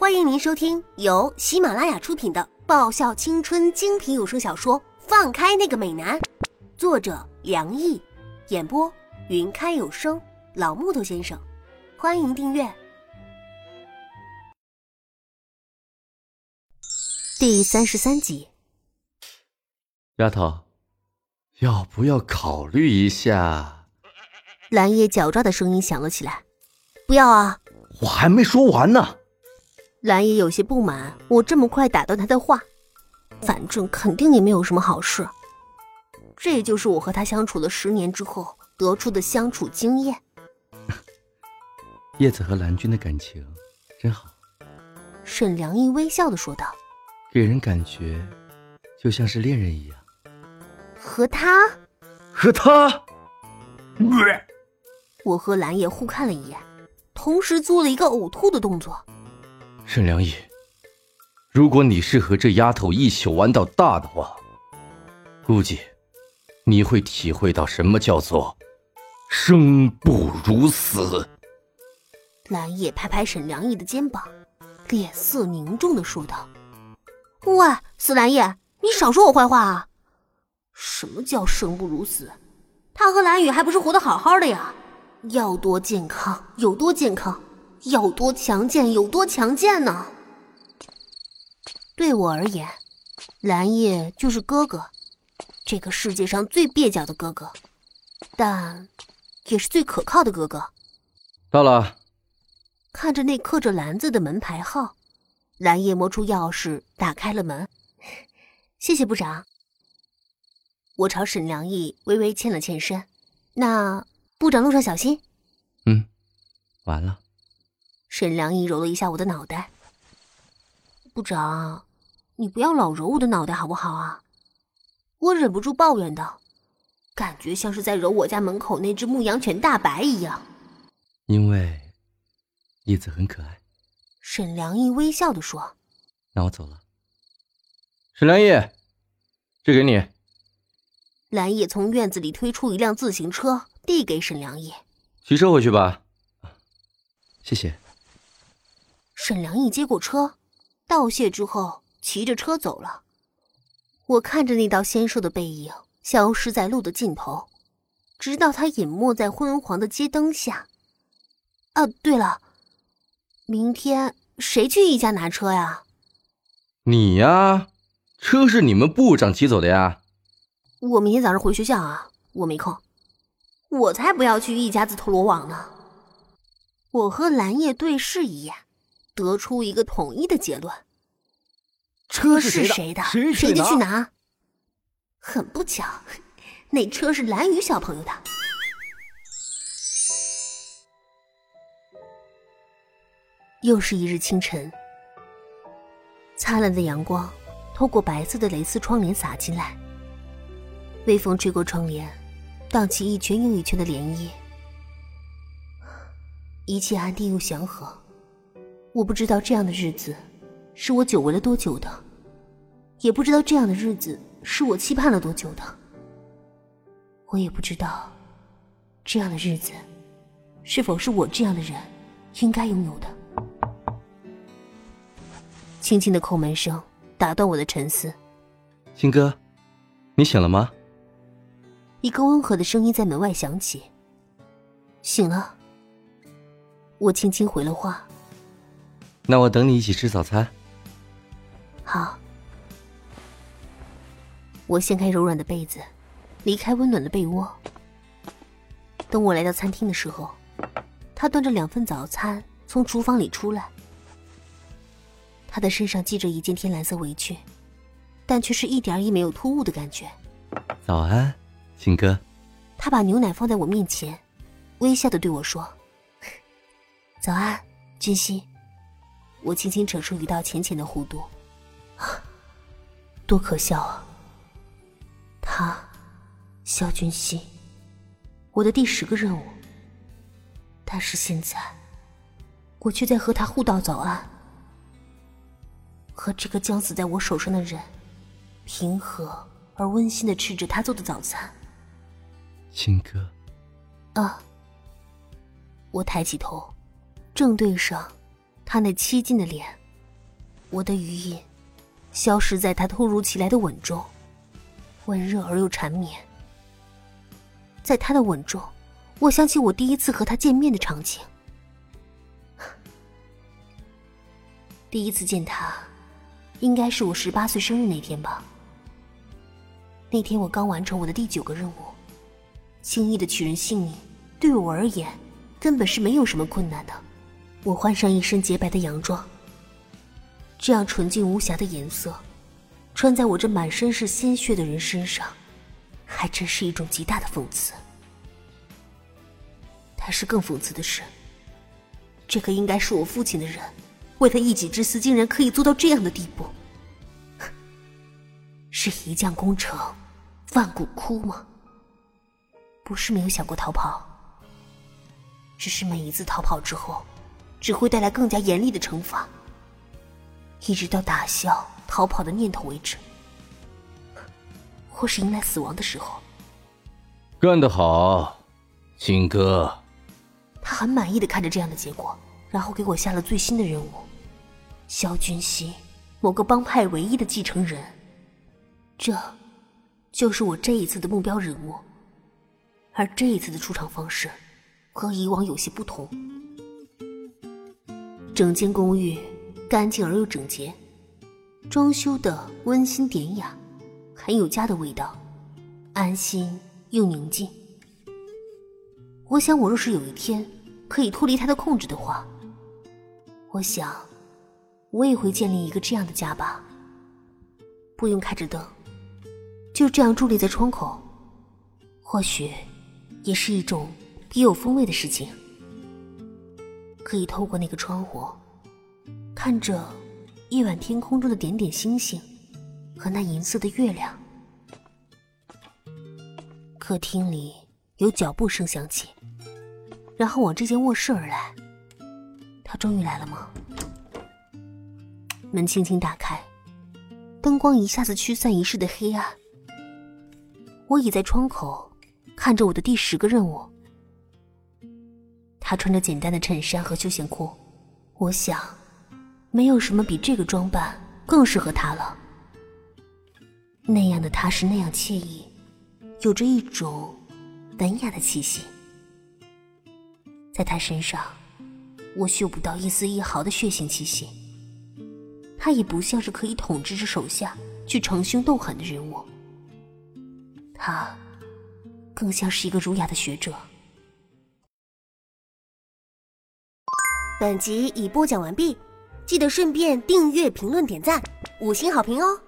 欢迎您收听由喜马拉雅出品的爆笑青春精品有声小说《放开那个美男》，作者梁毅，演播云开有声老木头先生。欢迎订阅第三十三集。丫头，要不要考虑一下？蓝叶狡诈的声音响了起来。不要啊！我还没说完呢。蓝叶有些不满，我这么快打断他的话。反正肯定也没有什么好事。这就是我和他相处了十年之后得出的相处经验。叶子和蓝君的感情真好。沈良毅微笑的说道：“给人感觉就像是恋人一样。”和他？和他？我和蓝叶互看了一眼。同时做了一个呕吐的动作。沈良义，如果你是和这丫头一起玩到大的话，估计你会体会到什么叫做生不如死。蓝叶拍拍沈良义的肩膀，脸色凝重的说道：“喂，死蓝叶，你少说我坏话啊！什么叫生不如死？他和蓝雨还不是活得好好的呀？”要多健康有多健康，要多强健有多强健呢？对我而言，蓝叶就是哥哥，这个世界上最蹩脚的哥哥，但也是最可靠的哥哥。到了。看着那刻着“蓝”字的门牌号，蓝叶摸出钥匙打开了门。谢谢部长。我朝沈良义微微欠了欠身。那。部长路上小心。嗯，完了。沈良毅揉了一下我的脑袋。部长，你不要老揉我的脑袋好不好啊？我忍不住抱怨道，感觉像是在揉我家门口那只牧羊犬大白一样。因为叶子很可爱。沈良毅微笑的说：“那我走了。”沈良毅，这给你。蓝叶从院子里推出一辆自行车。递给沈良义，骑车回去吧。谢谢。沈良义接过车，道谢之后，骑着车走了。我看着那道纤瘦的背影消失在路的尽头，直到他隐没在昏黄的街灯下。啊，对了，明天谁去一家拿车呀？你呀，车是你们部长骑走的呀。我明天早上回学校啊，我没空。我才不要去一家自投罗网呢！我和蓝叶对视一眼，得出一个统一的结论：车是谁的，谁就去拿。很不巧，那车是蓝雨小朋友的。又是一日清晨，灿烂的阳光透过白色的蕾丝窗帘洒进来，微风吹过窗帘。荡起一圈又一圈的涟漪，一切安定又祥和。我不知道这样的日子是我久违了多久的，也不知道这样的日子是我期盼了多久的。我也不知道这样的日子是否是我这样的人应该拥有的。轻轻的叩门声打断我的沉思。青哥，你醒了吗？一个温和的声音在门外响起。醒了，我轻轻回了话。那我等你一起吃早餐。好。我掀开柔软的被子，离开温暖的被窝。等我来到餐厅的时候，他端着两份早餐从厨房里出来。他的身上系着一件天蓝色围裙，但却是一点也没有突兀的感觉。早安。青哥，他把牛奶放在我面前，微笑的对我说：“早安，君熙。”我轻轻扯出一道浅浅的弧度，多可笑啊！他，肖君熙，我的第十个任务。但是现在，我却在和他互道早安，和这个将死在我手上的人，平和而温馨的吃着他做的早餐。青哥，啊！我抬起头，正对上他那凄静的脸我的余音消失在他突如其来的吻中，温热而又缠绵。在他的吻中，我想起我第一次和他见面的场景。第一次见他，应该是我十八岁生日那天吧。那天我刚完成我的第九个任务，轻易的取人性命，对我而言根本是没有什么困难的。我换上一身洁白的洋装，这样纯净无瑕的颜色，穿在我这满身是鲜血的人身上，还真是一种极大的讽刺。但是更讽刺的是，这个应该是我父亲的人，为了一己之私，竟然可以做到这样的地步。是一将功成万骨枯吗？不是没有想过逃跑，只是每一次逃跑之后。只会带来更加严厉的惩罚，一直到打消逃跑的念头为止，或是迎来死亡的时候。干得好，金哥。他很满意的看着这样的结果，然后给我下了最新的任务：萧君熙，某个帮派唯一的继承人。这，就是我这一次的目标人物。而这一次的出场方式，和以往有些不同。整间公寓干净而又整洁，装修的温馨典雅，很有家的味道，安心又宁静。我想，我若是有一天可以脱离他的控制的话，我想，我也会建立一个这样的家吧。不用开着灯，就这样伫立在窗口，或许也是一种别有风味的事情。可以透过那个窗户，看着夜晚天空中的点点星星和那银色的月亮。客厅里有脚步声响起，然后往这间卧室而来。他终于来了吗？门轻轻打开，灯光一下子驱散一室的黑暗。我倚在窗口，看着我的第十个任务。他穿着简单的衬衫和休闲裤，我想，没有什么比这个装扮更适合他了。那样的他是那样惬意，有着一种文雅的气息。在他身上，我嗅不到一丝一毫的血腥气息。他也不像是可以统治着手下去逞凶斗狠的人物，他更像是一个儒雅的学者。本集已播讲完毕，记得顺便订阅、评论、点赞、五星好评哦！